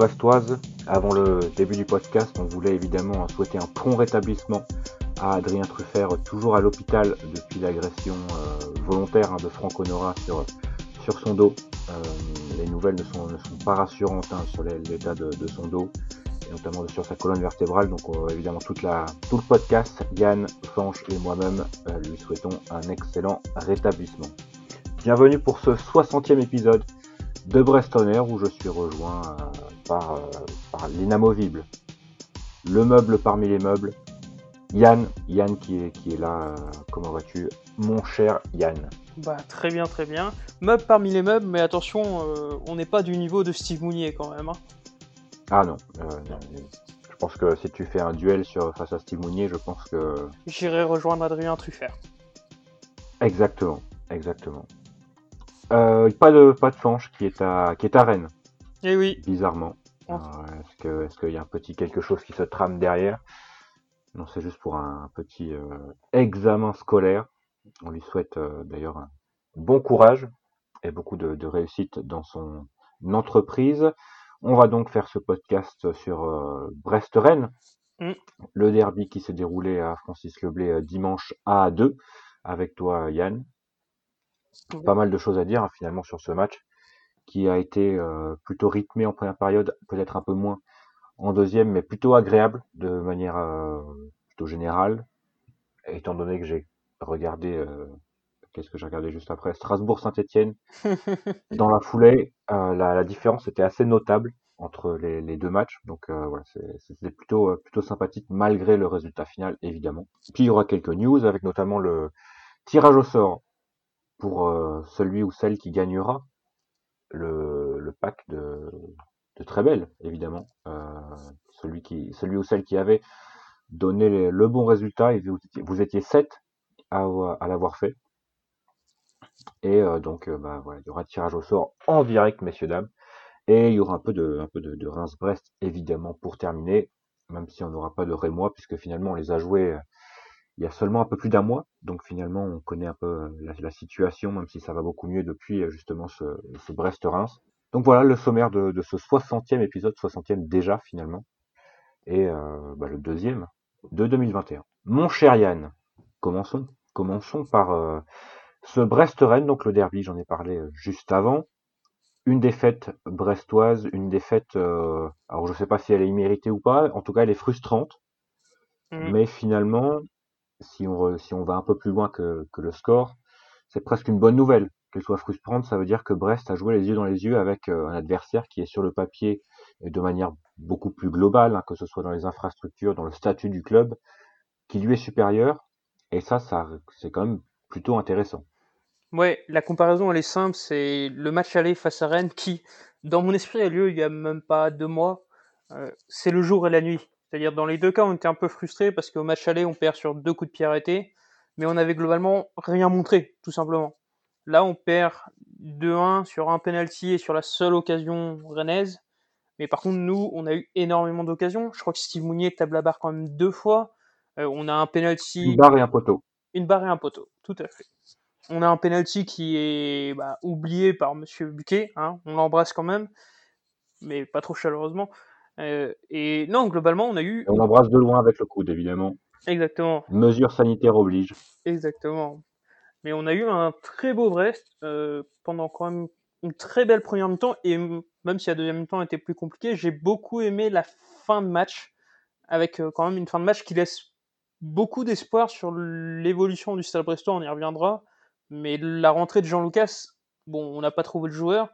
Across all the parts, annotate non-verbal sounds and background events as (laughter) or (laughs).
Brestois, Brestoise, avant le début du podcast, on voulait évidemment souhaiter un prompt rétablissement à Adrien Truffert, toujours à l'hôpital depuis l'agression euh, volontaire hein, de Franck Honora sur, sur son dos. Euh, les nouvelles ne sont, ne sont pas rassurantes hein, sur l'état de, son dos, et notamment sur sa colonne vertébrale. Donc euh, évidemment tout le podcast, Yann, Fanche et moi-même lui souhaitons un excellent rétablissement. Bienvenue pour ce 60e épisode de Brestonner où je suis rejoint par, par l'inamovible, le meuble parmi les meubles, Yann, Yann qui est, qui est là, comment vas-tu Mon cher Yann. Bah très bien, très bien. Meuble parmi les meubles, mais attention, euh, on n'est pas du niveau de Steve Mounier quand même. Hein. Ah non, euh, je pense que si tu fais un duel sur, face à Steve Mounier, je pense que... J'irai rejoindre Adrien Truffert. Exactement, exactement. Euh, pas de pas de Fanche qui est à qui est à Rennes. Eh oui. Bizarrement. est-ce que est-ce qu'il y a un petit quelque chose qui se trame derrière? Non, c'est juste pour un petit euh, examen scolaire. On lui souhaite euh, d'ailleurs un bon courage et beaucoup de, réussite dans son entreprise. On va donc faire ce podcast sur euh, Brest-Rennes, mm. le derby qui s'est déroulé à Francis Leblé dimanche à 2 avec toi Yann. Pas mal de choses à dire hein, finalement sur ce match qui a été plutôt rythmé en première période, peut-être un peu moins en deuxième, mais plutôt agréable de manière euh, plutôt générale, étant donné que j'ai regardé, euh, qu'est-ce que j'ai regardé juste après, Strasbourg-Saint-Etienne. (laughs) Dans la foulée, euh, la, différence était assez notable entre les, deux matchs, donc voilà, c'était plutôt plutôt sympathique malgré le résultat final évidemment. Puis il y aura quelques news avec notamment le tirage au sort pour celui ou celle qui gagnera le, le pack de, très belle, évidemment. Euh, celui, qui, celui ou celle qui avait donné le bon résultat, et vous, étiez 7 à, l'avoir fait. Et euh, donc, euh, bah, voilà, il y aura tirage au sort en direct, messieurs, dames. Et il y aura un peu de, un peu de, Reims-Brest, évidemment, pour terminer, même si on n'aura pas de Rémois, puisque finalement, on les a joués il y a seulement un peu plus d'un mois. Donc finalement, on connaît un peu la, situation, même si ça va beaucoup mieux depuis justement ce, ce Brest-Reims. Donc voilà le sommaire de, ce 60e épisode, 60e déjà finalement, et euh, bah, le deuxième de 2021. Mon cher Yann, commençons. Commençons par euh, ce Brest-Rennes, donc le derby, j'en ai parlé euh, juste avant. Une défaite brestoise, une défaite, alors je ne sais pas si elle est imméritée ou pas, en tout cas elle est frustrante. Mmh. Mais finalement, si on, va un peu plus loin que, le score, c'est presque une bonne nouvelle qu'elle soit frustrante, ça veut dire que Brest a joué les yeux dans les yeux avec euh, un adversaire qui est sur le papier de manière beaucoup plus globale, hein, que ce soit dans les infrastructures, dans le statut du club, qui lui est supérieur. Et ça, ça c'est quand même plutôt intéressant. Ouais, la comparaison elle est simple, c'est le match aller face à Rennes qui, dans mon esprit, a lieu il y a même pas deux mois. Euh, c'est le jour et la nuit. C'est-à-dire dans les deux cas, on était un peu frustrés parce qu'au match aller, on perd sur deux coups de pied arrêtés, mais on avait globalement rien montré, tout simplement. Là, on perd 2-1 sur un penalty et sur la seule occasion rennaise. Mais par contre, nous, on a eu énormément d'occasions. Je crois que Steve Mounier table la barre quand même deux fois. Euh, on a un penalty. Une barre et un poteau. Une barre et un poteau, tout à fait. On a un penalty qui est bah, oublié par Monsieur Buquet. Hein. On l'embrasse quand même, mais pas trop chaleureusement. Euh, et non, globalement, on a eu. on l'embrasse de loin avec le coude, évidemment. Exactement. Mesure sanitaire oblige. Exactement. Mais on a eu un très beau Brest euh, pendant quand même une très belle première mi-temps et même si la deuxième mi-temps était plus compliquée, j'ai beaucoup aimé la fin de match avec euh, quand même une fin de match qui laisse beaucoup d'espoir sur l'évolution du Stade Brestois, on y reviendra. Mais la rentrée de Jean Lucas, bon, on n'a pas trouvé le joueur,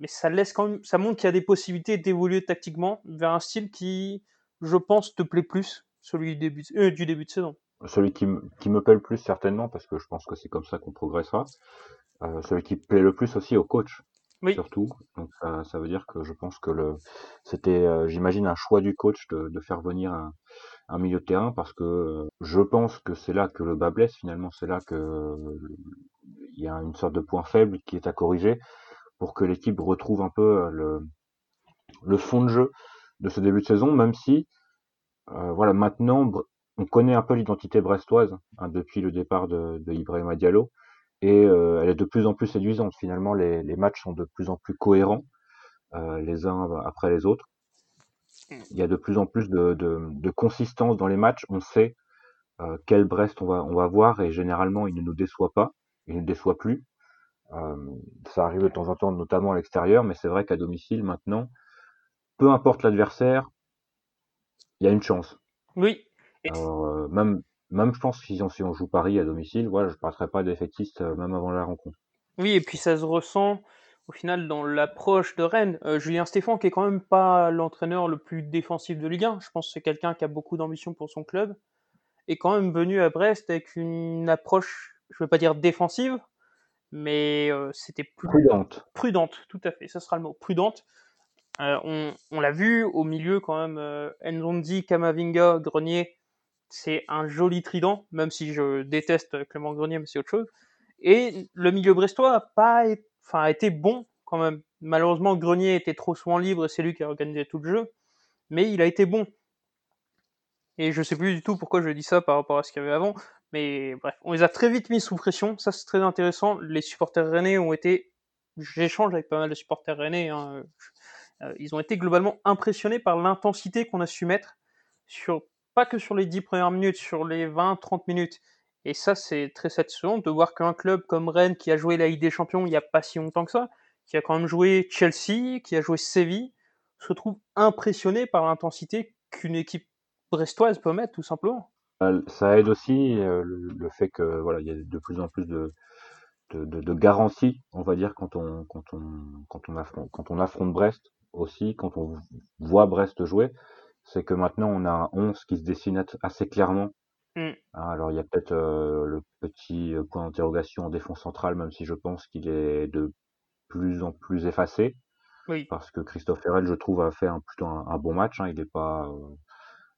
mais ça laisse quand même, ça montre qu'il y a des possibilités d'évoluer tactiquement vers un style qui, je pense, te plaît plus, celui du début, euh, du début de saison celui qui, qui, me plaît le plus certainement, parce que je pense que c'est comme ça qu'on progressera, euh, celui qui plaît le plus aussi au coach, oui. surtout. Donc ça, ça, veut dire que je pense que le c'était, euh, j'imagine, un choix du coach de, de faire venir un, un, milieu de terrain, parce que je pense que c'est là que le bas blesse finalement, c'est là que il y a une sorte de point faible qui est à corriger pour que l'équipe retrouve un peu le, le fond de jeu de ce début de saison, même si euh, voilà maintenant on connaît un peu l'identité brestoise hein, depuis le départ de, de Ibrahima Diallo et euh, elle est de plus en plus séduisante. Finalement, les, les, matchs sont de plus en plus cohérents. les uns après les autres. Il y a de plus en plus de, de, consistance dans les matchs. On sait quel Brest on va, on va voir et généralement il ne nous déçoit pas, il ne déçoit plus. Ça arrive de temps en temps, notamment à l'extérieur, mais c'est vrai qu'à domicile maintenant, peu importe l'adversaire, il y a une chance. Oui. Alors, même, même je pense que si on, si on joue Paris à domicile, voilà, je ne passerai pas d'effectiste même avant la rencontre. Oui, et puis ça se ressent au final dans l'approche de Rennes. Euh, Julien Stéphan, qui est quand même pas l'entraîneur le plus défensif de Ligue 1, je pense que c'est quelqu'un qui a beaucoup d'ambition pour son club, est quand même venu à Brest avec une approche, je ne veux pas dire défensive, mais euh, c'était prudente. Prudente, tout à fait, ça sera le mot, prudente. Euh, on, l'a vu au milieu quand même, Nzondi, Kamavinga, Grenier, c'est un joli trident, même si je déteste Clément Grenier, mais c'est autre chose. Et le milieu brestois a pas enfin, a été bon quand même. Malheureusement, Grenier était trop souvent libre et c'est lui qui a organisé tout le jeu, mais il a été bon. Et je sais plus du tout pourquoi je dis ça par rapport à ce qu'il y avait avant, mais bref, on les a très vite mis sous pression. Ça, c'est très intéressant. Les supporters rennais ont été, j'échange avec pas mal de supporters rennais, hein, euh, ils ont été globalement impressionnés par l'intensité qu'on a su mettre sur pas que sur les 10 premières minutes, sur les 20-30 minutes. Et ça, c'est très satisfaisant de voir qu'un club comme Rennes, qui a joué la Ligue des Champions il n'y a pas si longtemps que ça, qui a quand même joué Chelsea, qui a joué Séville, se retrouve impressionné par l'intensité qu'une équipe brestoise peut mettre, tout simplement. Euh, ça aide aussi euh, le fait que voilà, il y a de plus en plus de, de, de, garanties, on va dire, quand on, quand on, quand on, affronte, quand on affronte Brest aussi, quand on voit Brest jouer, c'est que maintenant on a un 11 qui se dessine assez clairement Mmh. Ah, alors il y a peut-être euh, le petit euh, point d'interrogation en défense centrale, même si je pense qu'il est de plus en plus effacé. Oui. Parce que Christophe Herrel, je trouve, a fait un, plutôt un, bon match. Hein. il n'est pas euh,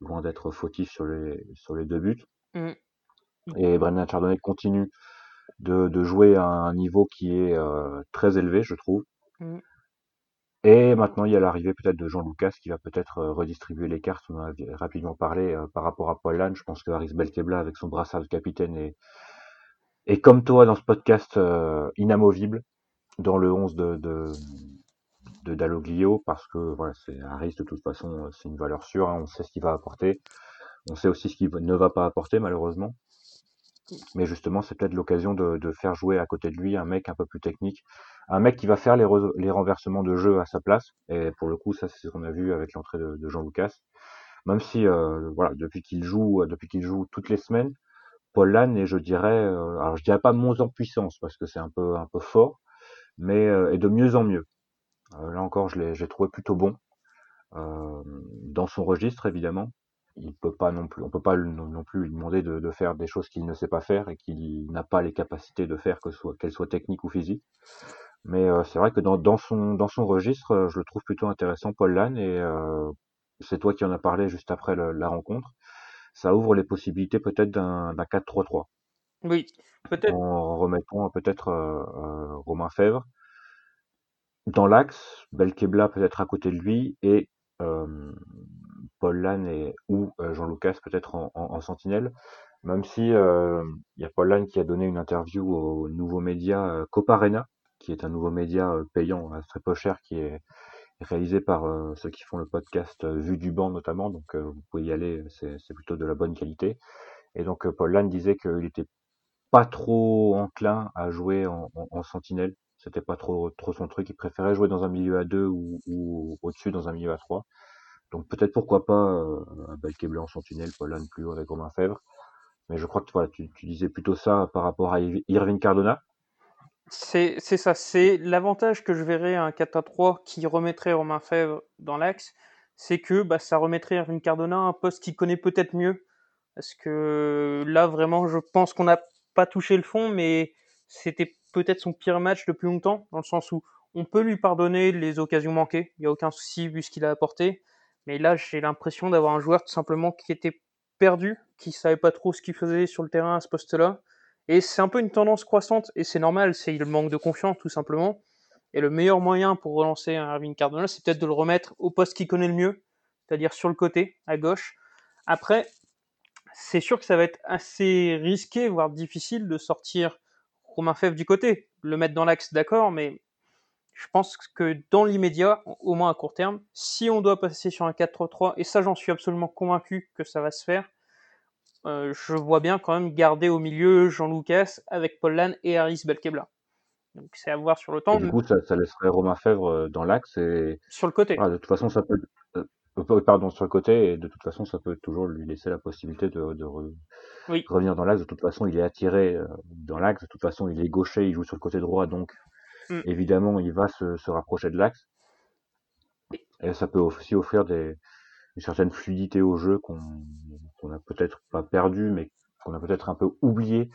loin d'être fautif sur les, sur les deux buts. Mmh. Et Brendan Chardonnay continue de, de, jouer à un niveau qui est très élevé, je trouve. Mmh. Et maintenant, il y a l'arrivée peut-être de Jean Lucas qui va peut-être euh, redistribuer les cartes. On a rapidement parlé euh, par rapport à Paul Lange. Je pense que Haris Belkebla, avec son brassard de capitaine, est, est comme toi dans ce podcast euh, inamovible dans le 11 de, de, de Dalloglio parce que voilà, c'est Haris de toute façon, c'est une valeur sûre. Hein. on sait ce qu'il va apporter. On sait aussi ce qu'il ne va pas apporter malheureusement. Mais justement, c'est peut-être l'occasion de, de, faire jouer à côté de lui un mec un peu plus technique, un mec qui va faire les, les, renversements de jeu à sa place. Et pour le coup, ça c'est ce qu'on a vu avec l'entrée de, de, Jean Lucas. Même si, euh, voilà, depuis qu'il joue, depuis qu'il joue toutes les semaines, Paul Lannes est, je dirais, euh, alors je dirais pas moins en puissance parce que c'est un peu un peu fort, mais euh, est de mieux en mieux. Là encore, je l'ai, j'ai trouvé plutôt bon dans son registre évidemment. Il peut pas non plus, on peut pas non plus lui demander de, de faire des choses qu'il ne sait pas faire et qu'il n'a pas les capacités de faire, que soit qu'elles soient techniques ou physiques. Mais euh, c'est vrai que dans, dans, son, dans son registre, euh, je le trouve plutôt intéressant, Paul Lannes, et euh, c'est toi qui en as parlé juste après la rencontre. Ça ouvre les possibilités peut-être d'un 4-3-3. Oui, peut-être. En remettant peut-être Romain Fèvre dans l'axe, Belkebla peut-être à côté de lui, et Paul Lannes et, ou Jean Lucas peut-être en, en, sentinelle. Même si il y a Paul Lannes qui a donné une interview au nouveau média Coparena, qui est un nouveau média euh, payant très peu cher qui est réalisé par euh, ceux qui font le podcast euh, Vue du banc notamment, donc vous pouvez y aller, c'est plutôt de la bonne qualité. Et donc Paul Lannes disait qu'il était pas trop enclin à jouer en, sentinelle, c'était pas trop trop son truc, il préférait jouer dans un milieu à deux ou, au-dessus dans un milieu à trois. Donc peut-être pourquoi pas un Belkebla en sentinelle, Paul Lannes plus avec Romain Fèvre. Mais je crois que voilà, tu, tu disais plutôt ça par rapport à Irving Cardona, c'est ça, c'est l'avantage que je verrais à un 4 à 3 qui remettrait Romain Fèvre dans l'axe, c'est que bah, ça remettrait Erwin Cardona un poste qu'il connaît peut-être mieux. Parce que là, vraiment, je pense qu'on n'a pas touché le fond, mais c'était peut-être son pire match depuis longtemps, dans le sens où on peut lui pardonner les occasions manquées, il n'y a aucun souci vu ce qu'il a apporté. Mais là, j'ai l'impression d'avoir un joueur tout simplement qui était perdu, qui savait pas trop ce qu'il faisait sur le terrain à ce poste-là, et c'est un peu une tendance croissante, et c'est normal, c'est le manque de confiance tout simplement. Et le meilleur moyen pour relancer un Irving Cardona, c'est peut-être de le remettre au poste qu'il connaît le mieux, c'est-à-dire sur le côté, à gauche. Après, c'est sûr que ça va être assez risqué, voire difficile de sortir Romain Fèvre du côté. Le mettre dans l'axe, d'accord, mais je pense que dans l'immédiat, au moins à court terme, si on doit passer sur un 4-3-3, et ça j'en suis absolument convaincu que ça va se faire, euh, je vois bien quand même garder au milieu Jean Lucas avec Paul Lann et Harris Belkebla. Donc c'est à voir sur le temps. du coup, ça, laisserait Romain Fèvre euh, dans l'axe et sur le côté. de toute façon, ça peut. Euh, pardon, sur le côté et de toute façon, ça peut toujours lui laisser la possibilité de, revenir dans l'axe. De toute façon, il est attiré dans l'axe. De toute façon, il est gaucher, il joue sur le côté droit, donc mm. évidemment, il va se, rapprocher de l'axe. Et ça peut aussi offrir des, une certaine fluidité au jeu qu'on n'a peut-être pas perdu, mais qu'on a peut-être un peu oublié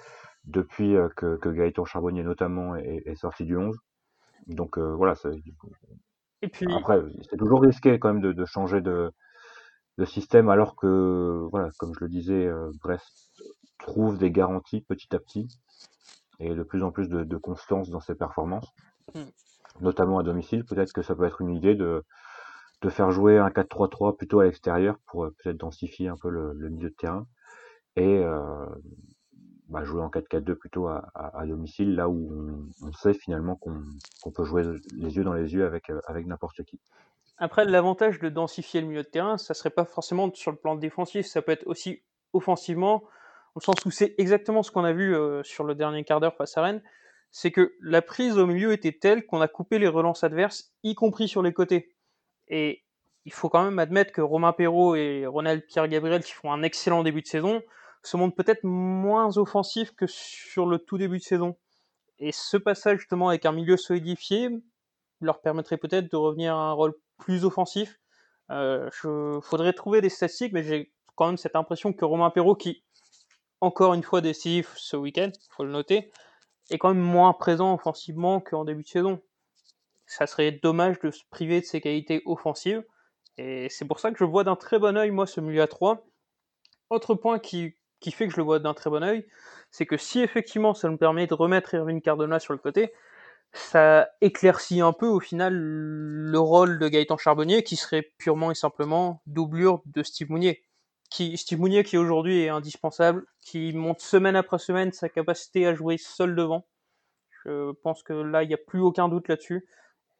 depuis euh, que, que Gaëtan Charbonnier notamment est, sorti du 11. Donc euh, voilà, et puis... après c'est toujours risqué quand même de, changer de, système alors que voilà, comme je le disais, euh, Brest trouve des garanties petit à petit et de plus en plus de, constance dans ses performances, hmm. notamment à domicile. Peut-être que ça peut être une idée de de faire jouer un 4-3-3 plutôt à l'extérieur pour euh, peut-être densifier un peu le, milieu de terrain et euh, bah, jouer en 4-4-2 plutôt à, domicile là où on, sait finalement qu'on peut jouer les yeux dans les yeux avec, euh, avec n'importe qui. Après, l'avantage de densifier le milieu de terrain, ça serait pas forcément sur le plan défensif, ça peut être aussi offensivement, au sens où c'est exactement ce qu'on a vu sur le dernier quart d'heure face à Rennes, c'est que la prise au milieu était telle qu'on a coupé les relances adverses, y compris sur les côtés. Et il faut quand même admettre que Romain Perrault et Ronald Pierre-Gabriel, qui font un excellent début de saison, se montrent peut-être moins offensifs que sur le tout début de saison. Et ce passage justement avec un milieu solidifié leur permettrait peut-être de revenir à un rôle plus offensif. Euh, je faudrait trouver des statistiques, mais j'ai quand même cette impression que Romain Perrault, qui encore une fois décisif ce week-end, faut le noter, est quand même moins présent offensivement qu'en début de saison ça serait dommage de se priver de ses qualités offensives. Et c'est pour ça que je vois d'un très bon oeil, moi, ce milieu à 3. Autre point qui, qui fait que je le vois d'un très bon oeil, c'est que si effectivement ça nous permet de remettre Irving Cardona sur le côté, ça éclaircit un peu au final le rôle de Gaëtan Charbonnier qui serait purement et simplement doublure de Steve Mounier. Qui, Steve Mounier qui aujourd'hui est indispensable, qui monte semaine après semaine sa capacité à jouer seul devant. Je pense que là, il n'y a plus aucun doute là-dessus.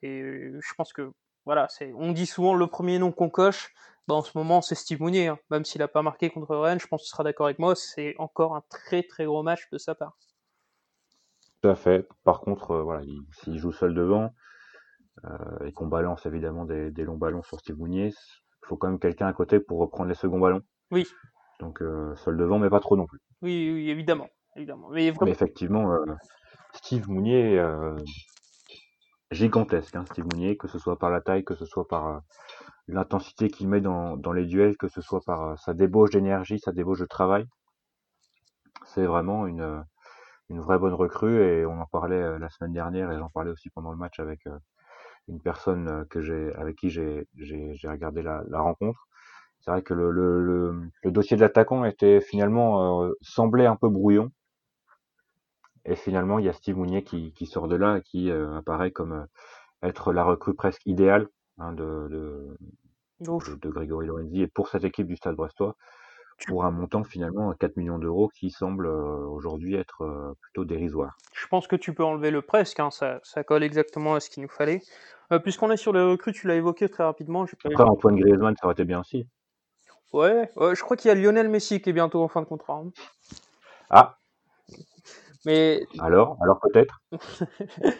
Et je pense que voilà, on dit souvent le premier nom qu'on coche. Bah, en ce moment, c'est Steve Mounier. Hein. Même s'il n'a pas marqué contre Rennes, je pense que tu seras d'accord avec moi. C'est encore un très très gros match de sa part. Tout à fait. Par contre, euh, voilà, s'il joue seul devant euh, et qu'on balance évidemment des, longs ballons sur Steve Mounier, il faut quand même quelqu'un à côté pour reprendre les seconds ballons. Oui. Donc euh, seul devant, mais pas trop non plus. Oui, oui évidemment. évidemment. Mais, mais effectivement, Steve Mounier, gigantesque, hein, Steve Mounier, que ce soit par la taille, que ce soit par euh, l'intensité qu'il met dans, dans, les duels, que ce soit par euh, sa débauche d'énergie, sa débauche de travail. C'est vraiment une, euh, une vraie bonne recrue et on en parlait la semaine dernière et j'en parlais aussi pendant le match avec une personne que j'ai avec qui j'ai regardé la, la rencontre. C'est vrai que le, le, le, dossier de l'attaquant était finalement semblait un peu brouillon et finalement, il y a Steve Mounier qui, qui sort de là et qui euh, apparaît comme euh, être la recrue presque idéale hein, de, de, de, Grégory Lorenzi et pour cette équipe du Stade Brestois pour un montant finalement à 4 millions d'euros qui semble euh, aujourd'hui être plutôt dérisoire. Je pense que tu peux enlever le presque, hein, ça, ça, colle exactement à ce qu'il nous fallait. Puisqu'on est sur les recrues, tu l'as évoqué très rapidement. Après, Antoine Griezmann, ça aurait été bien aussi. Ouais, je crois qu'il y a Lionel Messi qui est bientôt en fin de contrat. Hein. Ah, mais alors, alors peut-être. (laughs)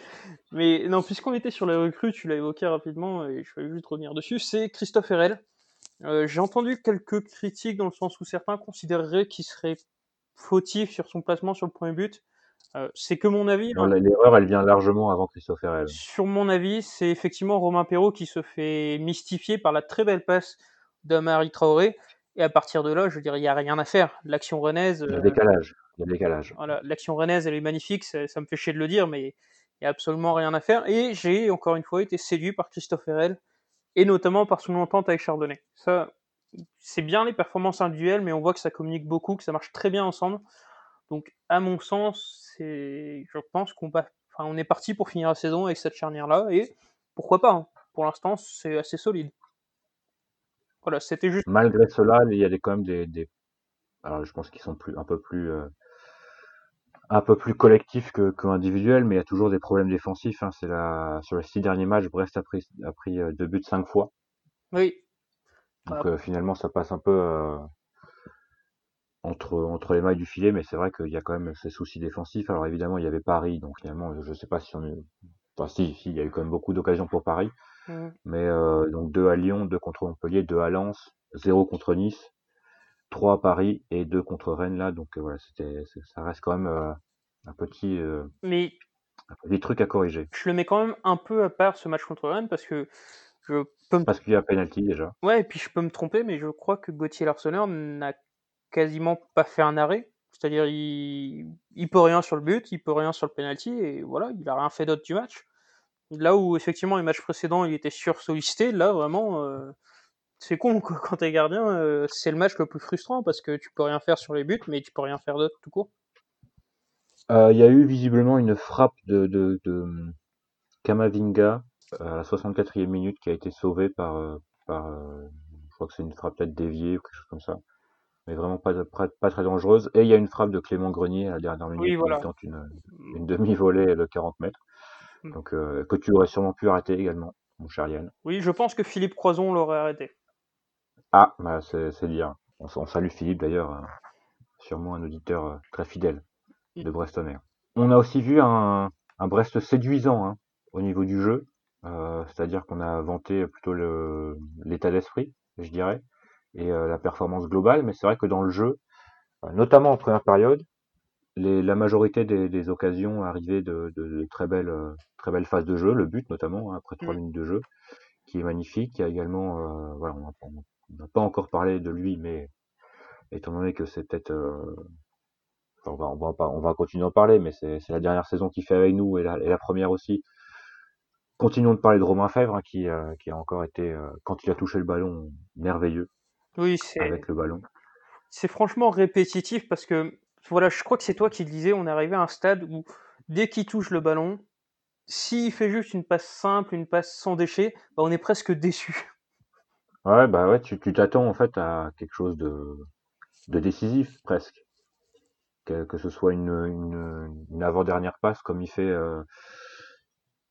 mais non, puisqu'on était sur les recrues, tu l'as évoqué rapidement et je vais juste revenir dessus. C'est Christophe Herrel. Euh, j'ai entendu quelques critiques dans le sens où certains considéreraient qu'il serait fautif sur son placement sur le premier but. Euh, c'est que mon avis. L'erreur, elle vient largement avant Christophe Herrel. Sur mon avis, c'est effectivement Romain Perrault qui se fait mystifier par la très belle passe d'Amari Traoré. Et à partir de là, je veux dire, il n'y a rien à faire. L'action rennaise. Le décalage. Il y a décalage. Voilà, l'action rennaise, elle est magnifique, ça, me fait chier de le dire, mais il n'y a absolument rien à faire. Et j'ai, encore une fois, été séduit par Christophe Herrel, et notamment par son entente avec Chardonnay. Ça, c'est bien les performances individuelles, mais on voit que ça communique beaucoup, que ça marche très bien ensemble. Donc, à mon sens, c'est, je pense qu'on enfin, on est parti pour finir la saison avec cette charnière-là, et pourquoi pas hein. Pour l'instant, c'est assez solide. Voilà, c'était juste. Malgré cela, il y a quand même des, alors je pense qu'ils sont plus un peu plus euh, un peu plus collectif que, que individuel, mais il y a toujours des problèmes défensifs. Hein. C'est la sur les six derniers matchs, Brest a pris a pris euh, deux buts cinq fois. Oui. Donc euh, finalement, ça passe un peu euh, entre entre les mailles du filet, mais c'est vrai qu'il y a quand même ces soucis défensifs. Alors évidemment, il y avait Paris, donc finalement, je sais pas si on est... Enfin, si, si, il y a eu quand même beaucoup d'occasions pour Paris. Mm. Mais euh, donc deux à Lyon, deux contre Montpellier, deux à Lens, zéro contre Nice, trois à Paris et deux contre Rennes là. Donc euh, voilà, c'était, ça reste quand même euh, un petit, euh, Mais un petit truc à corriger. je le mets quand même un peu à part ce match contre Rennes parce que je peux me Parce qu'il y a penalty déjà. Ouais, et puis je peux me tromper, mais je crois que Gauthier Larsonneur n'a quasiment pas fait un arrêt. C'est-à-dire, il... il peut rien sur le but, il peut rien sur le penalty, et voilà, il a rien fait d'autre du match. Là où, effectivement, les matchs précédents, il était sursollicité, là, vraiment, euh, c'est con, quoi. (laughs) Quand t'es gardien, euh, c'est le match le plus frustrant, parce que tu peux rien faire sur les buts, mais tu peux rien faire d'autre tout court. Euh, Il y a eu visiblement une frappe de, de, de hum, Kamavinga euh, à la 64e minute qui a été sauvée par, euh, par euh, je crois que c'est une frappe peut-être déviée ou quelque chose comme ça. Mais vraiment pas, pas, pas très dangereuse. Et il y a une frappe de Clément Grenier à la dernière minute Oui, voilà. il tente une, une demi-volée de 40 mètres. Mm. Donc, euh, que tu aurais sûrement pu arrêter également, mon cher Yann. Oui, je pense que Philippe Croison l'aurait arrêté. Ah, bah, c'est c'est dire. On, s- on salue Philippe d'ailleurs, euh, sûrement un auditeur euh, très fidèle de Brestonner. On a aussi vu un, un Brest séduisant hein, au niveau du jeu, euh, c'est-à-dire qu'on a vanté plutôt le- l'état d'esprit, je dirais, et euh, la performance globale, mais c'est vrai que dans le jeu, euh, notamment en première période, les, la majorité des, des occasions arrivaient de, de, de très belles euh, très belles phases de jeu, le but notamment hein, après trois Mm. minutes de jeu, qui est magnifique. Il y a également, euh, voilà, on n'a on- on n'a pas encore parlé de lui, mais étant donné que c'est peut-être, euh, enfin, on va, on va pas, on va continuer d'en parler, mais c'est c'est la dernière saison qu'il fait avec nous et la, et la première aussi. Continuons de parler de Romain Fèvre, hein, qui, euh, qui a encore été, euh, quand il a touché le ballon, merveilleux Oui, c'est avec le ballon. c'est franchement répétitif parce que, voilà, je crois que c'est toi qui le disais, on est arrivé à un stade où dès qu'il touche le ballon, s'il fait juste une passe simple, une passe sans déchet, bah, on est presque déçu. Ouais, bah ouais, tu tu t'attends en fait à quelque chose de, de décisif presque. Que, que ce soit une, une, une avant-dernière passe comme il fait, euh,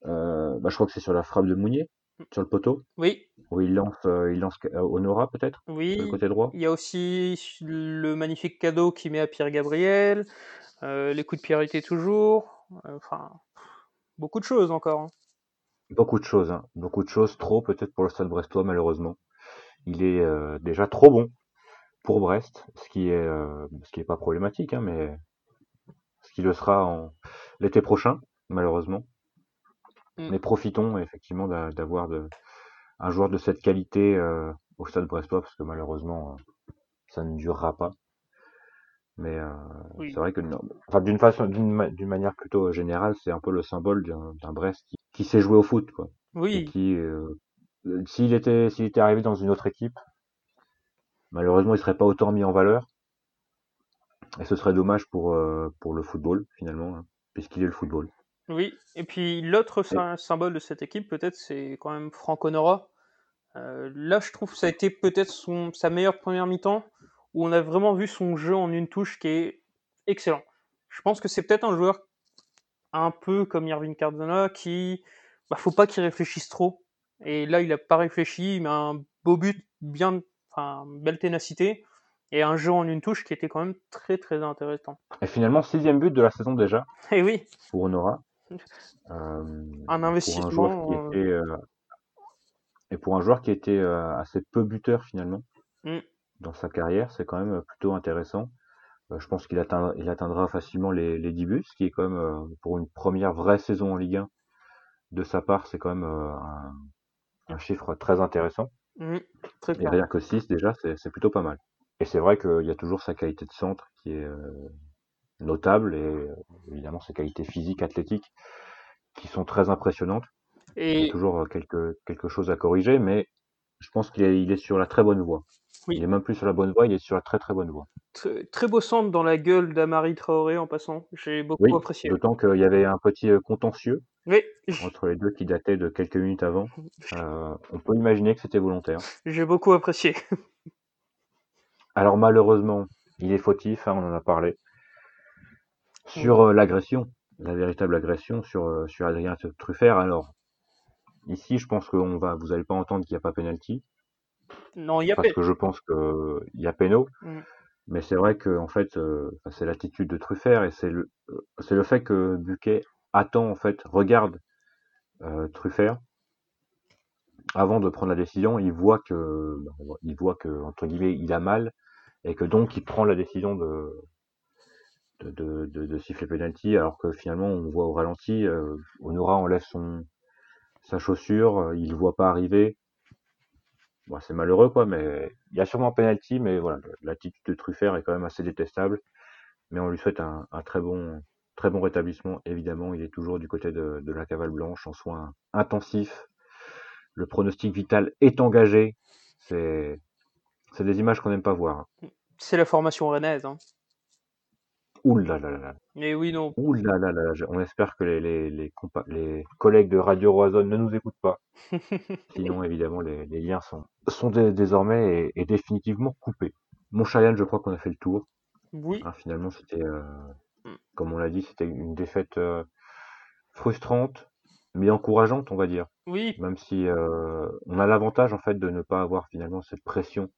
euh, bah, je crois que c'est sur la frappe de Mounier, sur le poteau, Oui, où il lance, euh, il lance euh, Honora peut-être, sur le oui. côté droit. Il y a aussi le magnifique cadeau qu'il met à Pierre Gabriel, euh, les coups de priorité toujours, euh, enfin, beaucoup de choses encore. hein. Beaucoup de choses, hein. Beaucoup de choses, trop peut-être pour le Stade Brestois malheureusement. Il est euh, déjà trop bon pour Brest, ce qui est, euh, ce qui est pas problématique, hein, mais ce qui le sera en l'été prochain, malheureusement. Mm. Mais profitons effectivement d'a- d'avoir de, un joueur de cette qualité euh, au Stade Brestois, parce que malheureusement, ça ne durera pas. Mais Oui. c'est vrai que enfin d'une façon, d'une ma- d'une manière plutôt générale, c'est un peu le symbole d'un Brest qui, qui sait jouer au foot, quoi, et Oui, qui, euh, s'il était, s'il était arrivé dans une autre équipe, malheureusement, il serait pas autant mis en valeur, et ce serait dommage pour euh, pour le football finalement, hein, puisqu'il est le football. oui. Et puis l'autre symbole de cette équipe, peut-être, c'est quand même Franck Honora. Euh, là, je trouve que ça a été peut-être son, sa meilleure première mi-temps, où on a vraiment vu son jeu en une touche qui est excellent. Je pense que c'est peut-être un joueur un peu comme Irving Cardona qui, bah, faut pas qu'il réfléchisse trop. Et là, il a pas réfléchi, il met un beau but, bien, enfin, belle ténacité, et un jeu en une touche qui était quand même très très intéressant. Et finalement, sixième but de la saison déjà (laughs) Et oui, pour Honora. (laughs) Euh, un pour un qui investissement. euh, était euh, et pour un joueur qui était euh, assez peu buteur finalement Mm. dans sa carrière, c'est quand même plutôt intéressant. Je pense qu'il atteindra, il atteindra facilement les, les 10 buts, ce qui est quand même pour une première vraie saison en Ligue 1 de sa part, c'est quand même un, un chiffre très intéressant. mm, très Et rien que 6 déjà, c'est plutôt pas mal. Et c'est vrai qu'il y a toujours sa qualité de centre qui est euh, notable et euh, évidemment ses qualités physiques, athlétiques qui sont très impressionnantes. Il y a toujours euh, quelque, quelque chose à corriger, mais je pense qu'il est, il est sur la très bonne voie. Oui. Il est même plus sur la bonne voie, il est sur la très très bonne voie. tr- très beau centre dans la gueule d'Amari Traoré en passant. J'ai beaucoup Oui, apprécié. d'autant qu'il y avait un petit euh, contentieux Oui, entre les deux qui datait de quelques minutes avant. (laughs) Euh, on peut imaginer que c'était volontaire. j'ai beaucoup apprécié. (laughs) Alors malheureusement, il est fautif, hein, on en a parlé. sur euh, l'agression, la véritable agression sur, euh, sur Adrien Truffert. Alors, ici, je pense que on va, vous n'allez pas entendre qu'il n'y a pas penalty. Non, il y a Parce que je pense qu'il y a péno. Mm. Mais c'est vrai que en fait, euh, c'est l'attitude de Truffert et c'est le, c'est le fait que Buquet attend en fait, regarde euh, Truffert avant de prendre la décision. Il voit que, il voit que entre guillemets, il a mal et que donc il prend la décision de de, de, de, siffler penalty alors que finalement on voit au ralenti euh, Honora enlève son sa chaussure euh, il le voit pas arriver c'est malheureux quoi mais il y a sûrement penalty mais voilà l'attitude de Truffert est quand même assez détestable. Mais on lui souhaite un, très bon très bon rétablissement. Évidemment il est toujours du côté de, la cavale blanche en soins intensifs. Le pronostic vital est engagé. C'est c'est des images qu'on n'aime pas voir. C'est la formation rennaise hein. Ouh là là là. Mais oui, non. Ouh là là là. On espère que les, les, les, les collègues de Radio Roison ne nous écoutent pas. (laughs) Sinon, évidemment, les, les liens sont, sont dé désormais et, et, définitivement coupés. Mon Cheyenne, je crois qu'on a fait le tour. Oui. Hein, finalement, c'était, euh, comme on l'a dit, c'était une défaite euh, frustrante, mais encourageante, on va dire. Oui. Même si euh, on a l'avantage, en fait, de ne pas avoir finalement cette pression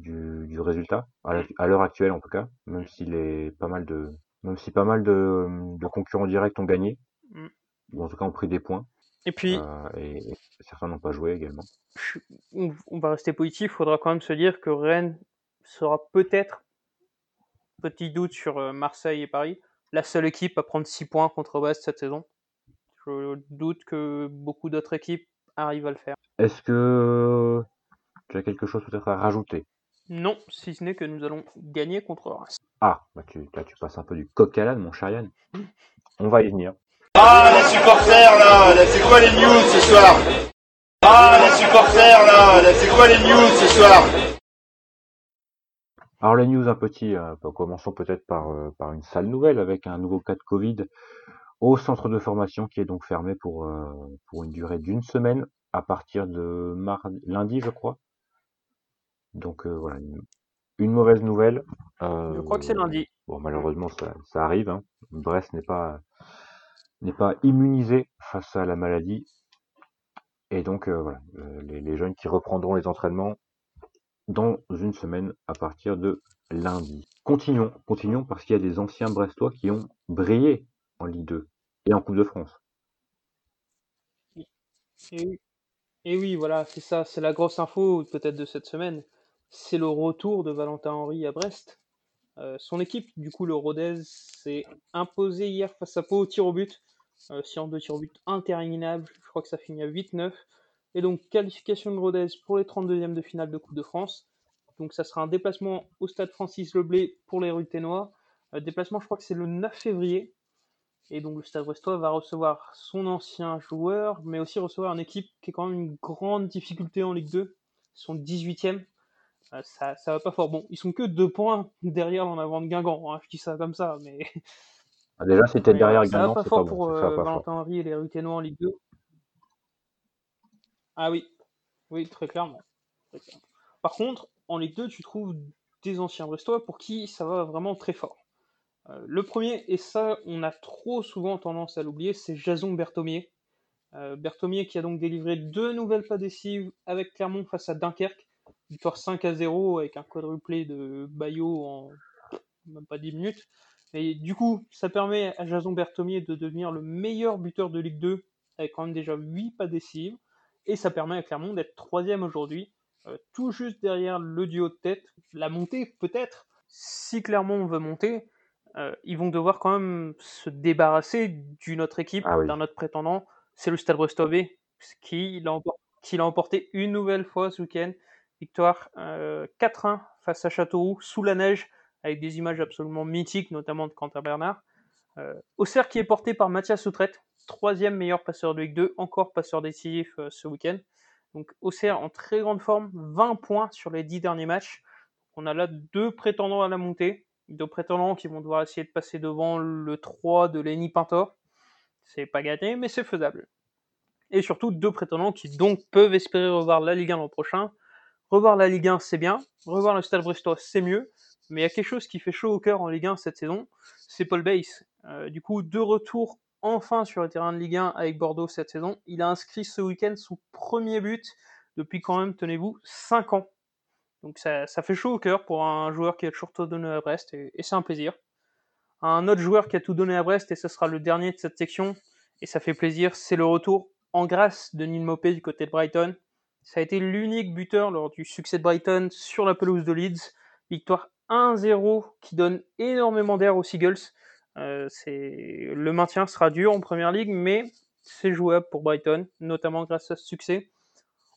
du, du résultat à l'heure actuelle en tout cas, même s'il est pas mal de même si pas mal de, de concurrents directs ont gagné mm. ou en tout cas ont pris des points. Et puis euh, et, et, certains n'ont pas joué également. On, on va rester positif. Il faudra quand même se dire que Rennes sera peut-être petit doute sur euh, Marseille et Paris, la seule équipe à prendre 6 points contre Brest cette saison. Je doute que beaucoup d'autres équipes arrivent à le faire. Est-ce que tu as quelque chose peut-être à rajouter? Non, si ce n'est que nous allons gagner contre Reims. Ah, bah tu, là, tu passes un peu du coq à l'âne, mon Charian. On va y venir. Ah, les supporters, là, là c'est quoi les news ce soir? Ah, les supporters, là, là c'est quoi les news ce soir? Alors les news, un petit, euh, commençons peut-être par, euh, par une sale nouvelle avec un nouveau cas de Covid au centre de formation qui est donc fermé pour, euh, pour une durée d'une semaine à partir de mardi, lundi, je crois. Donc euh, voilà, une, une, mauvaise nouvelle. Euh, Je crois que c'est lundi. Bon, malheureusement, ça, ça arrive. Hein. Brest n'est pas n'est pas immunisé face à la maladie. Et donc euh, voilà, les, les, jeunes qui reprendront les entraînements dans une semaine à partir de lundi. Continuons, continuons parce qu'il y a des anciens Brestois qui ont brillé en Ligue 2 et en Coupe de France. Et oui, et oui voilà, c'est ça, c'est la grosse info peut-être de cette semaine c'est le retour de Valentin Henry à Brest. Euh, son équipe, du coup, le Rodez, s'est imposé hier face à Pau au tir au but. Euh, séance de tir au but interminable, je crois que ça finit à 8-9. Et donc, qualification de Rodez pour les 32e de finale de Coupe de France. Donc, ça sera un déplacement au stade Francis Leblé pour les Ruténois. Euh, déplacement, je crois que c'est le 9 février. Et donc, le stade brestois va recevoir son ancien joueur, mais aussi recevoir une équipe qui est quand même une grande difficulté en Ligue 2. Son 18e. Euh, ça, ça va pas fort. Bon, ils sont que deux points derrière l'en avant de Guingamp. Hein. Je dis ça comme ça, mais. (laughs) Ah, déjà, c'était derrière ça Guingamp. Ça va pas fort pas pour bon. euh, Valentin Henry et les Ruténois en Ligue 2. Ah oui, oui, très clairement. très clairement. Par contre, en Ligue 2, tu trouves des anciens Brestois pour qui ça va vraiment très fort. Euh, le premier, et ça, on a trop souvent tendance à l'oublier, c'est Jason Berthomier. Euh, Berthomier qui a donc délivré deux nouvelles pas décisives avec Clermont face à Dunkerque victoire 5 à 0 avec un quadruplé de Bayo en même pas 10 minutes. Et du coup, ça permet à Jason Berthomier de devenir le meilleur buteur de Ligue 2 avec quand même déjà 8 pas décisives. Et ça permet à Clermont d'être troisième aujourd'hui, euh, tout juste derrière le duo de tête. La montée, peut-être. Si Clermont veut monter, euh, ils vont devoir quand même se débarrasser d'une autre équipe, Ah oui. d'un autre prétendant. C'est le Stade Brestois empor- qui l'a emporté une nouvelle fois ce week-end. Victoire euh, 4-1 face à Châteauroux, sous la neige, avec des images absolument mythiques, notamment de Quentin Bernard. Euh, Auxerre qui est porté par Mathias Soutrette, troisième meilleur passeur de Ligue 2, encore passeur décisif euh, ce week-end. Donc Auxerre en très grande forme, 20 points sur les 10 derniers matchs. On a là deux prétendants à la montée, deux prétendants qui vont devoir essayer de passer devant le 3 de Lenny Pintor. C'est pas gagné, mais c'est faisable. Et surtout deux prétendants qui donc peuvent espérer revoir la Ligue 1 l'an prochain. Revoir la Ligue 1, c'est bien. Revoir le Stade Brestois, c'est mieux. Mais il y a quelque chose qui fait chaud au cœur en Ligue 1 cette saison, c'est Paul Bass. Euh, du coup, deux retours enfin sur le terrain de Ligue 1 avec Bordeaux cette saison. Il a inscrit ce week-end son premier but depuis quand même, tenez-vous, 5 ans. Donc ça, fait chaud au cœur pour un joueur qui a toujours tout donné à Brest et, et c'est un plaisir. Un autre joueur qui a tout donné à Brest et ce sera le dernier de cette section et ça fait plaisir, c'est le retour en grâce de Neil Mopé du côté de Brighton. Ça a été l'unique buteur lors du succès de Brighton sur la pelouse de Leeds. Victoire 1-0 qui donne énormément d'air aux Seagulls. Euh, le maintien sera dur en première ligue, mais c'est jouable pour Brighton, notamment grâce à ce succès.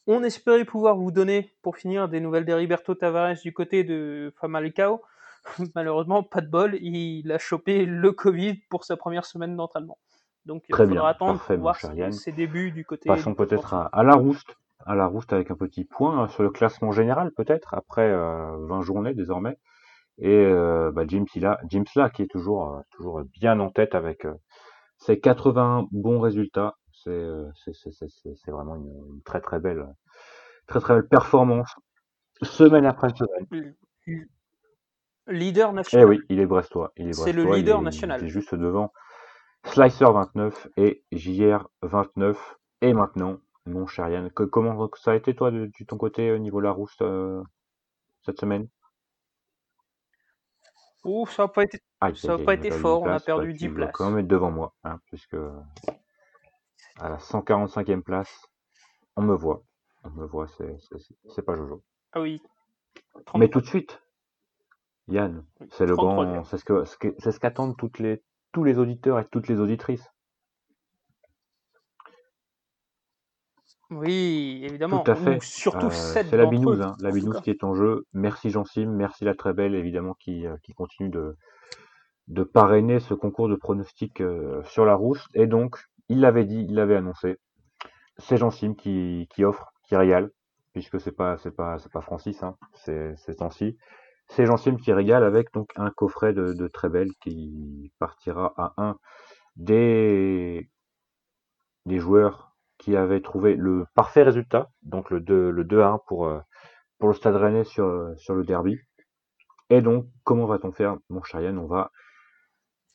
On espérait pouvoir vous donner, pour finir, des nouvelles d'Heriberto Tavares du côté de Famalicão. (laughs) Malheureusement, pas de bol, il a chopé le Covid pour sa première semaine d'entraînement. Donc il faudra bien, attendre parfait, pour voir ses, débuts du côté. Passons peut-être à, à la rouste, à la rouste avec un petit point hein, sur le classement général peut-être après euh, 20 journées désormais. Et euh, bah, Jim Silla qui est toujours euh, toujours bien en tête avec euh, ses 81 bons résultats. C'est euh, vraiment une, une très très belle très très belle performance semaine après semaine. Leader Eh national. oui, il est brestois, il est C'est le il leader est, national. il est juste devant Slicer 29 et JR 29 et maintenant mon cher Yann. Que- comment ça a été toi de, de ton côté au niveau Larousse euh, cette semaine? Ouh, ça n'a pas été, ça a pas été perdu fort, on a perdu Bah, 10 tu dois places. quand même être devant moi, hein, puisque à la 145e place, on me voit. On me voit, c'est pas Jojo. Ah oui. Mais 33. tout de suite, Yann, Oui, c'est le 33e. grand, c'est ce que ce que- c'est ce qu'attendent toutes les tous les auditeurs et toutes les auditrices. Oui, évidemment. Tout à Ou fait. surtout Euh, 7 c'est la binouse, hein, la qui est en jeu. Merci Jean-Sim, merci la très belle évidemment qui, euh, qui continue de, de parrainer ce concours de pronostics euh, sur la rousse. Et donc, il l'avait dit, il l'avait annoncé. C'est Jean-Sim qui, qui offre, qui régale, puisque c'est pas c'est pas c'est pas Francis, hein, c'est c'est temps-ci. C'est Jean-Sim qui régale avec donc un coffret de, de très belle qui partira à un des des joueurs qui avaient trouvé le parfait résultat, donc le 2, le 2 à 1 pour, euh, pour le Stade Rennais sur, euh, sur le derby. Et donc, comment va-t-on faire, mon cher Yann? On va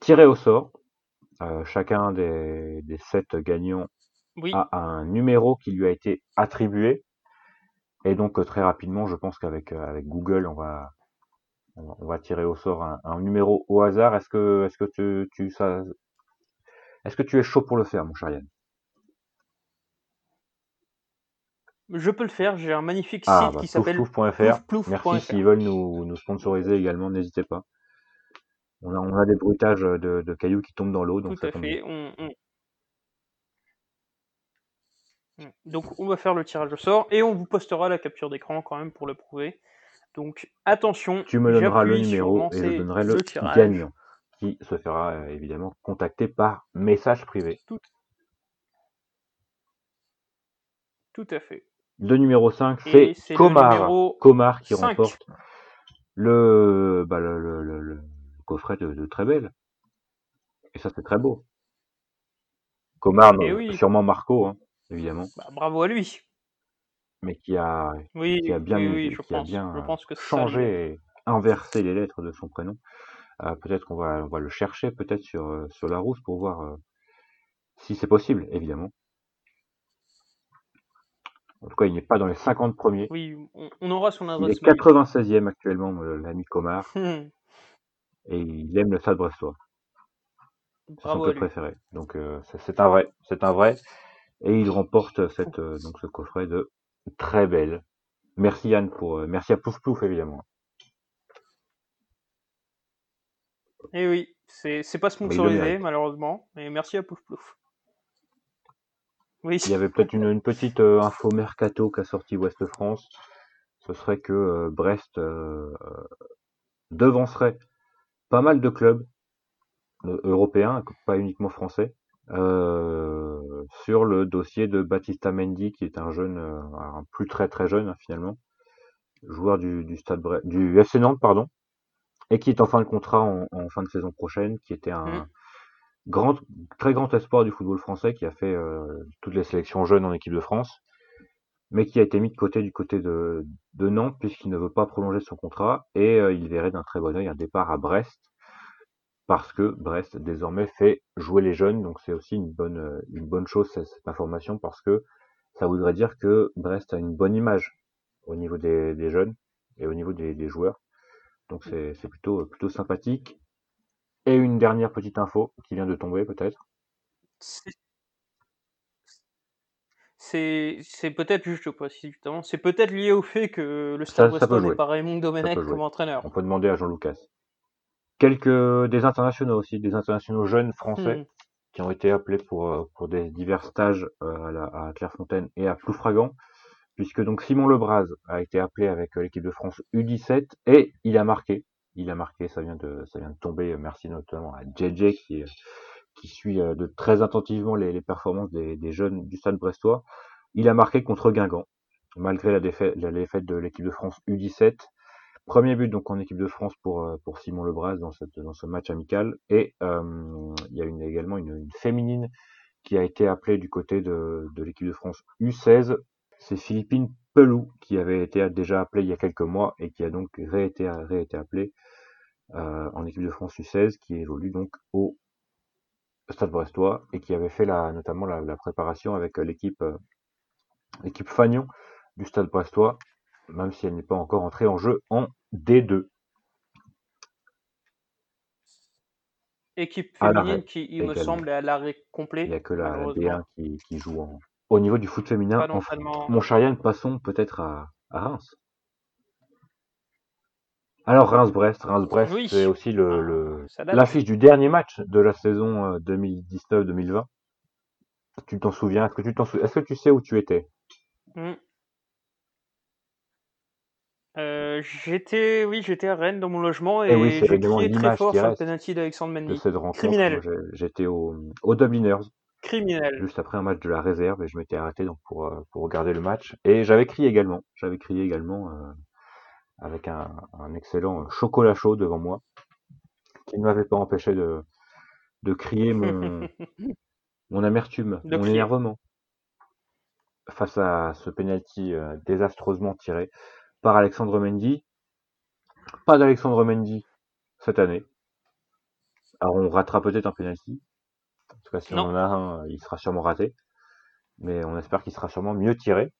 tirer au sort. Euh, chacun des, des sept gagnants Oui, a un numéro qui lui a été attribué. Et donc, très rapidement, je pense qu'avec avec Google, on va, on va, on va tirer au sort un, un numéro au hasard. Est-ce que, est-ce que tu, tu, ça, est-ce que tu es chaud pour le faire, mon cher Yann? Je peux le faire. J'ai un magnifique Ah, site bah, qui s'appelle ploufplouf.fr. Merci s'ils veulent nous, nous sponsoriser également, n'hésitez pas. On a, on a des bruitages de, de cailloux qui tombent dans l'eau, donc Tout à fait. On, on- Donc, on va faire le tirage au sort et on vous postera la capture d'écran quand même pour le prouver. Donc, attention. Tu me donneras le numéro et je donnerai le, gagnant, qui se fera euh, évidemment contacter par message privé. Tout, tout à fait. Le numéro 5, Et c'est Comar. Comar qui 5. remporte le, bah, le, le, le- le coffret de, de très belle. Et ça, c'est très beau. Comar, oui. sûrement Marco, hein, évidemment, Bah, bravo à lui. mais qui a, Oui, qui a bien, oui, je qui a bien Je pense que ça lui changé et inversé les lettres de son prénom. Euh, peut-être qu'on va, on va le chercher peut-être sur, euh, sur la rousse pour voir euh, si c'est possible, évidemment. En tout cas, il n'est pas dans les 50 premiers. Oui, on, on aura son Il est adresse mail. 96e actuellement, euh, l'ami Comar, (laughs) Hmm, et il aime le Stade Brestois. C'est son club préféré. Donc euh, c'est un vrai, c'est un vrai. Et il remporte cette, euh, donc ce coffret de très belle. Merci Yann pour, euh, merci à Plouf Plouf évidemment. Et Eh oui, c'est pas sponsorisé malheureusement, mais merci à Plouf Plouf. Oui, Il y avait peut-être une, une petite euh, info mercato qu'a sorti Ouest France. Ce serait que euh, Brest euh, euh, devancerait pas mal de clubs euh, européens, pas uniquement français, euh, sur le dossier de Baptista Mendy, qui est un jeune, euh, un plus très très jeune hein, finalement, joueur du, du Stade Bre- du FC Nantes pardon, et qui est en fin de contrat en, en fin de saison prochaine, qui était un Mhm. Grand, très grand espoir du football français, qui a fait euh, toutes les sélections jeunes en équipe de France, mais qui a été mis de côté du côté de, de Nantes puisqu'il ne veut pas prolonger son contrat et euh, il verrait d'un très bon œil un départ à Brest parce que Brest désormais fait jouer les jeunes, donc c'est aussi une bonne, euh, une bonne chose cette, information parce que ça voudrait dire que Brest a une bonne image au niveau des, jeunes et au niveau des, joueurs. Donc c'est plutôt, plutôt sympathique. Et une dernière petite info qui vient de tomber peut-être. C'est peut-être juste, je précise justement, c'est peut-être lié au fait que le Stade Brestois n'est pas Raymond Domenech comme entraîneur. On peut demander à Jean Lucas. Quelques des internationaux aussi, des internationaux jeunes français hmm. qui ont été appelés pour euh, pour des divers stages euh, à, la, à Clairefontaine et à Ploufragan, puisque donc Simon Lebras a été appelé avec euh, l'équipe de France U17 et il a marqué. Il a marqué, ça vient de tomber. Merci notamment à JJ qui qui suit de très attentivement les, performances des, jeunes du Stade Brestois. Il a marqué contre Guingamp, malgré la défaite, de l'équipe de France U17. Premier but donc en équipe de France pour, euh, Simon Lebras dans, ce match amical. Et euh, il y a également une, une, féminine qui a été appelée du côté de, de l'équipe de France U16. C'est Philippine Pelou qui avait été déjà appelée il y a quelques mois et qui a donc réété, réété appelée euh, en équipe de France U16 qui évolue donc au Stade Brestois et qui avait fait la, notamment la, la préparation avec l'équipe euh, l'équipe Fagnon du Stade Brestois, même si elle n'est pas encore entrée en jeu en D2. Équipe féminine qui, il me semble, est à l'arrêt complet. Il n'y a que la D1 qui, qui, joue en... au niveau du foot féminin. Mon Charienne, passons peut-être à, Reims. Alors Reims-Brest, Reims-Brest, c'est aussi le, ah, l'affiche du dernier match de la saison 2019-2020. Euh, tu t'en souviens? Est-ce que tu t'en souviens Est-ce que tu sais où tu étais? Mmh. Euh, j'étais, oui, j'étais à Rennes dans mon logement et, et j'ai crié très fort sur le penalty d'Alexandre Mendy. Criminel. J'étais au, au Dubliners. Criminel. Juste après un match de la réserve et je m'étais arrêté donc pour, euh, pour regarder le match. Et j'avais crié également. J'avais crié également euh, avec un, un, excellent chocolat chaud devant moi qui ne m'avait pas empêché de, de crier mon, (laughs) mon amertume, mon énervement face à ce penalty désastreusement tiré par Alexandre Mendy. Pas d'Alexandre Mendy cette année. Alors on ratera peut-être un penalty. Tout cas, si on en a un, il sera sûrement raté. Mais on espère qu'il sera sûrement mieux tiré.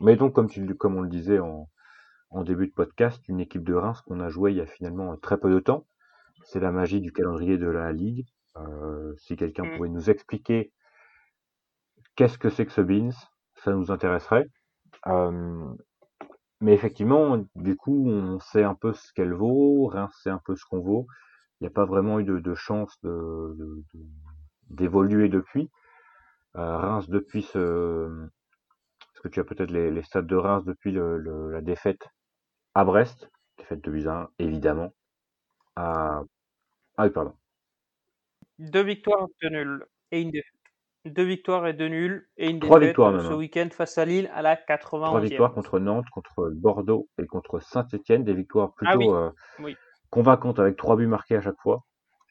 Mais donc, comme, tu, comme on le disait en, en début de podcast, une équipe de Reims qu'on a joué il y a finalement très peu de temps. C'est la magie du calendrier de la Ligue. Euh, si quelqu'un mm. pouvait nous expliquer qu'est-ce que c'est que ce Beans, ça nous intéresserait. Euh, mais effectivement, du coup, on sait un peu ce qu'elle vaut, Reims sait un peu ce qu'on vaut. Il n'y a pas vraiment eu de, de chance de, d'évoluer depuis. Euh, Reims depuis ce, est-ce que tu as peut-être les, les stades de Reims depuis le, la défaite à Brest, défaite de Buzyn, évidemment. À... Ah oui, pardon. Deux victoires de nul et une défaite. Deux victoires et deux nuls et une Trois défaite victoires ce hein. week-end face à Lille à la 80 Trois victoires contre Nantes, contre Bordeaux et contre Saint-Etienne. Des victoires ah plutôt euh, convaincantes avec trois buts marqués à chaque fois.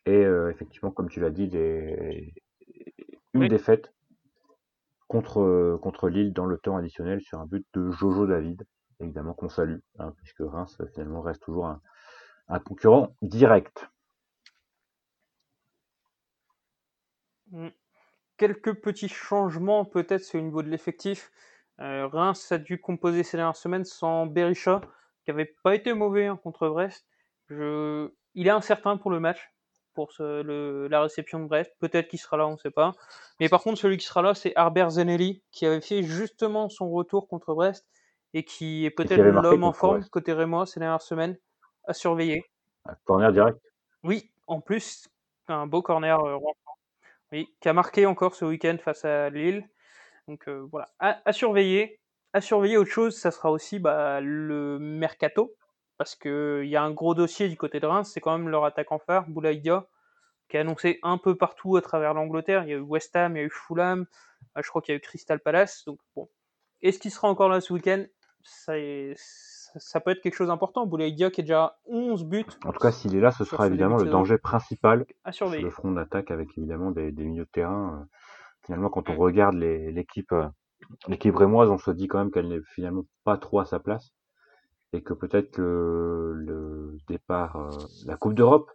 Et euh, effectivement, comme tu l'as dit, des... une défaite contre, contre Lille dans le temps additionnel sur un but de Jojo David, évidemment qu'on salue, hein, puisque Reims finalement reste toujours un, un concurrent direct. Mm quelques petits changements peut-être au niveau de l'effectif. Euh, Reims a dû composer ces dernières semaines sans Berisha, qui avait pas été mauvais hein, contre Brest. Je... Il est incertain pour le match, pour ce, le, la réception de Brest. Peut-être qu'il sera là, on ne sait pas. Mais par contre, celui qui sera là, c'est Harbert Zenelli, qui avait fait justement son retour contre Brest et qui est peut-être l'homme en forme côté Rémois ces dernières semaines à surveiller. Un corner direct. Oui, en plus, un beau corner euh, oui, qui a marqué encore ce week-end face à Lille. Donc euh, voilà, à, surveiller. À surveiller autre chose, ça sera aussi bah, le mercato, parce qu'il y a un gros dossier du côté de Reims, c'est quand même leur attaquant phare, Boulaïdia, qui a annoncé un peu partout à travers l'Angleterre. Il y a eu West Ham, il y a eu Fulham, euh, je crois qu'il y a eu Crystal Palace. Donc bon, est-ce qu'il sera encore là ce week-end? Ça, ça, peut être quelque chose d'important. Boulaïdia qui a déjà 11 buts. En tout cas, s'il est là, ce sera évidemment le danger principal sur le front d'attaque avec évidemment des, des, milieux de terrain. Euh, finalement, quand on regarde l'équipe euh, l'équipe rémoise, on se dit quand même qu'elle n'est finalement pas trop à sa place et que peut-être que le départ, euh, la Coupe d'Europe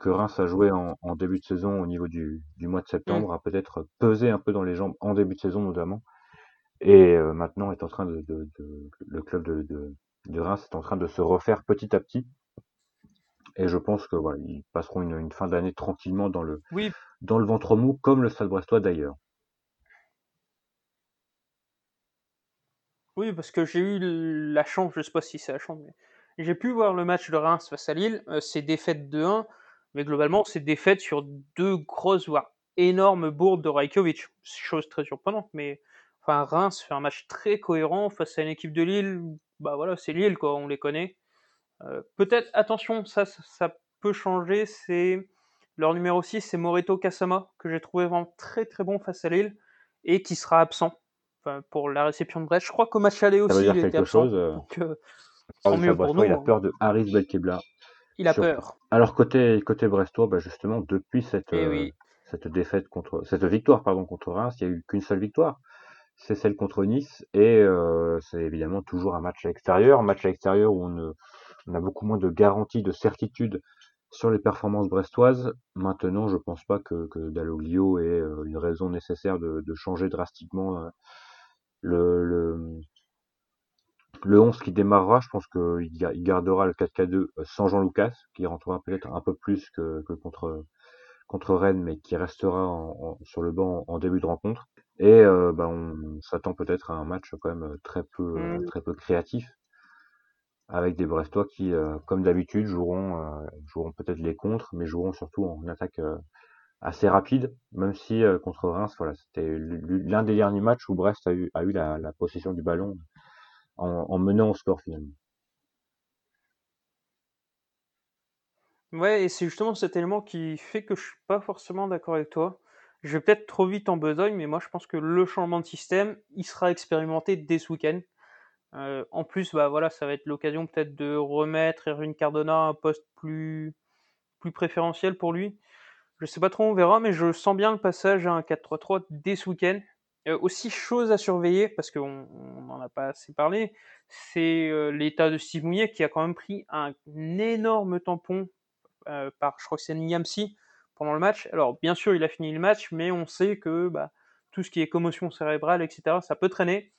que Reims a joué en, début de saison au niveau du, mois de septembre mm. a peut-être pesé un peu dans les jambes en début de saison notamment. Et euh, maintenant est en train de, le club de, de, Reims est en train de se refaire petit à petit. Et je pense que voilà, ils passeront une, fin d'année tranquillement dans le dans le ventre mou, comme le Stade Brestois d'ailleurs. Oui, parce que j'ai eu la chance, je sais pas si c'est la chance, mais j'ai pu voir le match de Reims face à Lille. Euh, c'est défaite de 1, mais globalement, c'est défaite sur deux grosses, voire énormes bourdes de Rajkovic. Chose très surprenante, mais enfin, Reims fait un match très cohérent face à une équipe de Lille. Bah voilà, c'est Lille, quoi, on les connaît. Euh, peut-être, attention, ça, ça peut changer. C'est leur numéro 6, c'est Morito Kasama, que j'ai trouvé vraiment très très bon face à Lille et qui sera absent pour la réception de Brest. Je crois qu'au match aller aussi, il était absent. Chose, euh, donc, euh, mieux pour nous, il a hein. peur de Haris Belkebla. Il a peur. Alors côté côté brestois, bah justement depuis cette eh euh, cette défaite contre cette victoire pardon contre Reims, il n'y a eu qu'une seule victoire, c'est celle contre Nice et c'est évidemment toujours un match à l'extérieur, un match à l'extérieur où on, on, a beaucoup moins de garanties, de certitude sur les performances brestoises. Maintenant, je pense pas que, que Dalloglio ait une raison nécessaire de, de changer drastiquement le, le, le 11 qui démarrera, je pense qu'il il gardera le 4K2 euh, sans Jean Lucas, qui rentrera peut-être un peu plus que, que, contre, contre Rennes, mais qui restera en, sur le banc en début de rencontre. Et euh, bah, on s'attend peut-être à un match quand même très peu, euh, mmh. très peu créatif, avec des Brestois qui, comme d'habitude, joueront, joueront peut-être les contres, mais joueront surtout en attaque assez rapide, même si euh, contre Reims, voilà, c'était l'un des derniers matchs où Brest a eu, la, possession du ballon en, en, menant au score finalement. Ouais, et c'est justement cet élément qui fait que je suis pas forcément d'accord avec toi. Je vais peut-être trop vite en besogne, mais moi je pense que le changement de système, il sera expérimenté dès ce week-end. Euh, en plus, bah voilà, ça va être l'occasion peut-être de remettre Erwin Cardona à un poste plus, plus préférentiel pour lui. Je sais pas trop, on verra, mais je sens bien le passage à un 4-3-3 dès ce week-end. Euh, aussi, chose à surveiller, parce qu'on n'en a pas assez parlé, c'est euh, l'état de Steve Mouillet qui a quand même pris un énorme tampon euh, par, je crois que c'est Niamsi, pendant le match. Alors, bien sûr, il a fini le match, mais on sait que bah, tout ce qui est commotion cérébrale, etc., ça peut traîner.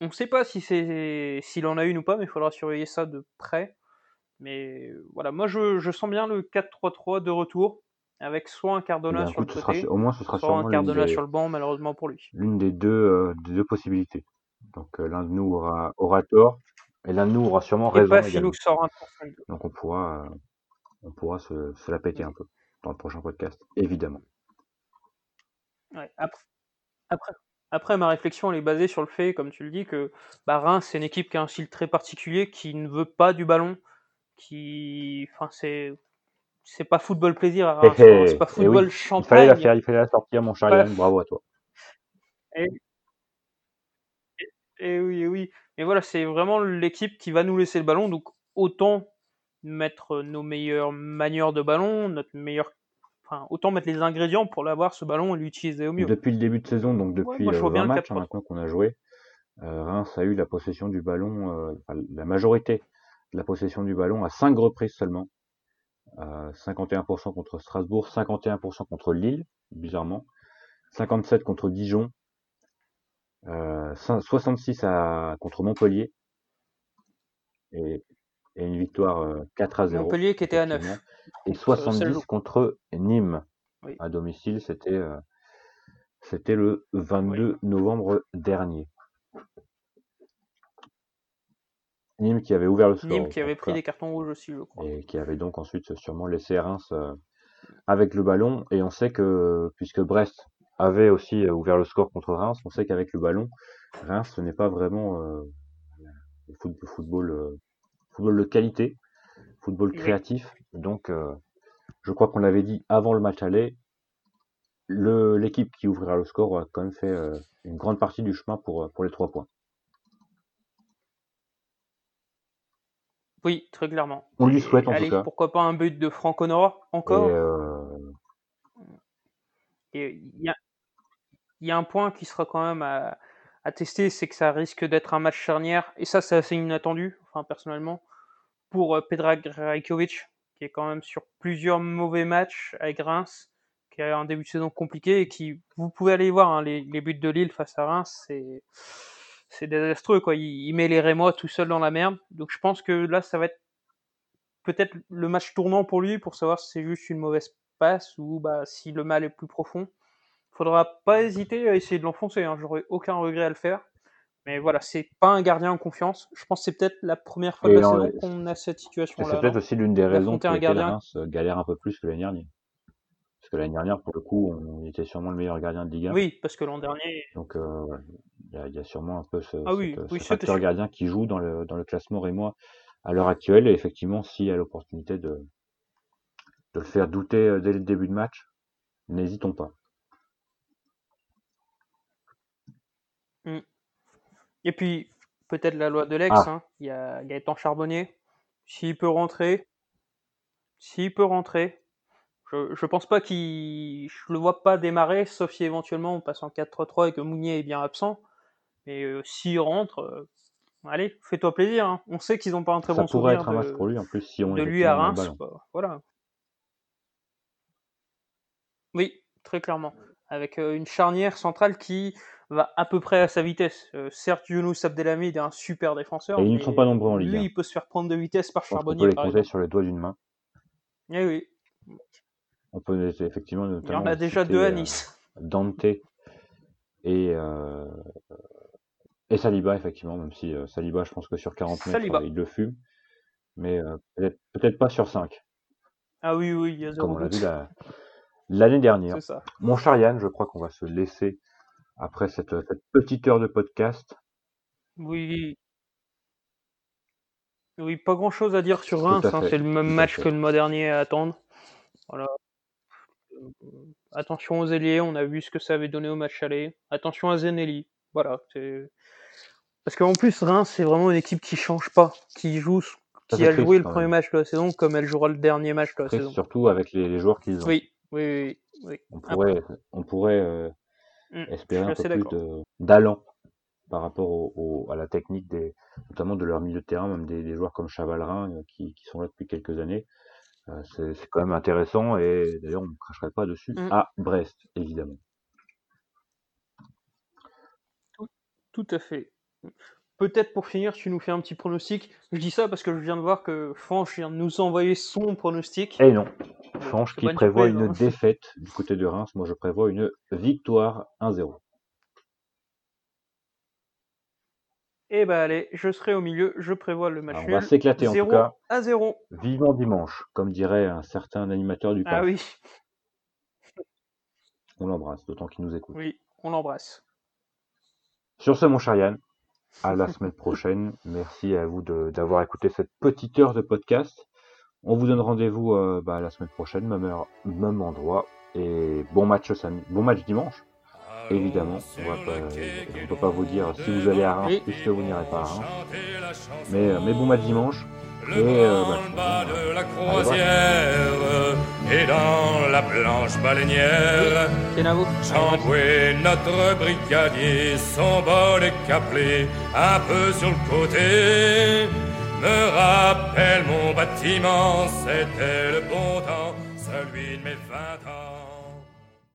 On ne sait pas si c'est s'il en a une ou pas, mais il faudra surveiller ça de près. Mais voilà, moi je, je sens bien le 4-3-3 de retour avec soit un Cardona sur le côté, au moins ce sera soit un Cardona sur le banc, malheureusement pour lui. L'une des deux, euh, des deux possibilités. Donc euh, l'un de nous aura, aura tort, et l'un de nous aura sûrement et raison. Pas Donc on pourra, euh, on pourra se, se, la péter un peu dans le prochain podcast, évidemment. Ouais, après, après, après, ma réflexion elle est basée sur le fait, comme tu le dis, que bah, Reims c'est une équipe qui a un style très particulier, qui ne veut pas du ballon, qui, enfin c'est c'est pas football plaisir, hein, c'est pas football champagne. Il fallait la faire, il fallait la sortir, mon cher bravo à toi. Et, oui, oui. Mais voilà, c'est vraiment l'équipe qui va nous laisser le ballon, donc autant mettre nos meilleures manières de ballon, notre meilleur, enfin, autant mettre les ingrédients pour l'avoir ce ballon et l'utiliser au mieux. Depuis le début de saison, donc depuis ouais, 20 euh, matchs hein, maintenant qu'on a joué, euh, Reims a eu la possession du ballon, euh, la majorité de la possession du ballon à 5 reprises seulement. 51% contre Strasbourg, 51% contre Lille, bizarrement, 57% contre Dijon, 66 à, contre Montpellier, et, une victoire 4 à 0. Montpellier qui était à 9. Et 70 contre Nîmes. À domicile, c'était c'était le 22 novembre dernier. Nîmes qui avait ouvert le score. Nîmes qui avait pris des cartons rouges aussi, je crois. Et qui avait donc ensuite sûrement laissé Reims euh, avec le ballon. Et on sait que, puisque Brest avait aussi euh, ouvert le score contre Reims, on sait qu'avec le ballon, Reims, ce n'est pas vraiment euh, football, football, football, de qualité, football créatif. Donc, je crois qu'on l'avait dit avant le match aller, l'équipe qui ouvrira le score a quand même fait une grande partie du chemin pour, pour les trois points. Oui, très clairement. On lui souhaite en tout cas. Pourquoi pas un but de Franck Honora encore? Euh, Et il y, a, un point qui sera quand même à, tester, c'est que ça risque d'être un match charnière, et ça c'est assez inattendu, enfin personnellement, pour euh, Pedrag Rajkovic, qui est quand même sur plusieurs mauvais matchs avec Reims, qui a un début de saison compliqué et qui, vous pouvez aller voir hein, les, les, buts de Lille face à Reims, c'est c'est désastreux quoi. Il, il, met les Rémois tout seul dans la merde. Donc je pense que là, ça va être peut-être le match tournant pour lui pour savoir si c'est juste une mauvaise passe ou bah, si le mal est plus profond. Faudra pas hésiter à essayer de l'enfoncer. Hein. J'aurais aucun regret à le faire. Mais voilà, c'est pas un gardien en confiance. Je pense que c'est peut-être la première fois de la saison qu'on a cette situation-là. C'est peut-être aussi l'une des raisons pour lesquelles Reims galère un peu plus que l'année dernière. Parce que l'année dernière, pour le coup, on était sûrement le meilleur gardien de Ligue 1. Oui, parce que l'an dernier. Donc, euh, il y, y, a sûrement un peu ce, ah oui, cette, oui, ce facteur gardien qui joue dans le, dans le classement rémois à l'heure actuelle. Et effectivement, s'il y a l'opportunité de, de le faire douter euh, dès le début de match, n'hésitons pas. Mm. Et puis, peut-être la loi de l'ex, ah. hein. il y a Gaëtan Charbonnier. S'il peut rentrer, s'il peut rentrer, je, je pense pas qu'il. Je le vois pas démarrer, sauf si éventuellement on passe en 4-3-3 et que Mounier est bien absent. Mais euh, s'il rentre, euh, allez, fais-toi plaisir. Hein. On sait qu'ils n'ont pas un très Ça bon souvenir être un match pour lui, en plus, si on de lui à Reims. Bah, voilà. Oui, très clairement. Avec euh, une charnière centrale qui va à peu près à sa vitesse. Certes, Younous Abdelhamid est un super défenseur. Et ils ne sont pas nombreux en Ligue Lui, il peut se faire prendre de vitesse par Charbonnier. On peut les compter sur les doigts d'une main. Eh oui. On peut effectivement notamment. Il y en a déjà deux à Nice. Euh, Dante et, euh, et Saliba, effectivement, même si euh, Saliba, je pense que sur 40 mètres, Saliba. il le fume. Mais euh, peut-être peut pas sur 5. Ah oui, oui, il y a Comme on l'a vu l'année dernière. Ça. Mon cher Yann, je crois qu'on va se laisser après cette, cette petite heure de podcast. Oui. Oui, pas grand chose à dire sur Reims. Hein, c'est le même match que le mois dernier à attendre. Voilà. Attention aux ailiers, on a vu ce que ça avait donné au match aller. Attention à Zenelli. Voilà. Parce qu'en plus, Reims, c'est vraiment une équipe qui change pas, qui joue, qui a joué le premier match de la saison comme elle jouera le dernier match de la saison. Surtout avec les, les joueurs qu'ils ont. Oui, oui, oui. oui. On pourrait, on pourrait euh, Mmh, espérer un peu plus d'allant par rapport au, au, à la technique des, notamment de leur milieu de terrain, même des, des joueurs comme Chavalrin euh, qui, qui, sont là depuis quelques années. Euh, c'est quand même intéressant et d'ailleurs on ne cracherait pas dessus mmh. à Brest, évidemment. Tout, tout à fait. Peut-être pour finir, tu nous fais un petit pronostic. Je dis ça parce que je viens de voir que Franche vient de nous envoyer son pronostic. Et non. Franche qui prévoit une hein. défaite du côté de Reims. Moi, je prévois une victoire 1-0. Eh ben allez, je serai au milieu, je prévois le match Alors, On va s'éclater en tout cas. à 0. Vivement dimanche, comme dirait un certain animateur du Ah oui. On l'embrasse, d'autant qu'il nous écoute. Oui, on l'embrasse. Sur ce, mon cher Yann, à la (laughs) semaine prochaine. Merci à vous d'avoir écouté cette petite heure de podcast. On vous donne rendez-vous euh, bah, la semaine prochaine, même heure, même endroit. Et bon match samedi, bon match dimanche. Évidemment, on ne peut pas vous dire si vous allez à Reims puisque vous n'irez pas à Reims. Mais, euh, mais bon match dimanche. Le et, euh, bah, de la croisière et dans la blanche baleinière. Chamboué, notre brigadier, son bol est caplé un peu sur le côté. Me rappelle mon bâtiment, c'était le bon temps, celui de mes vingt ans.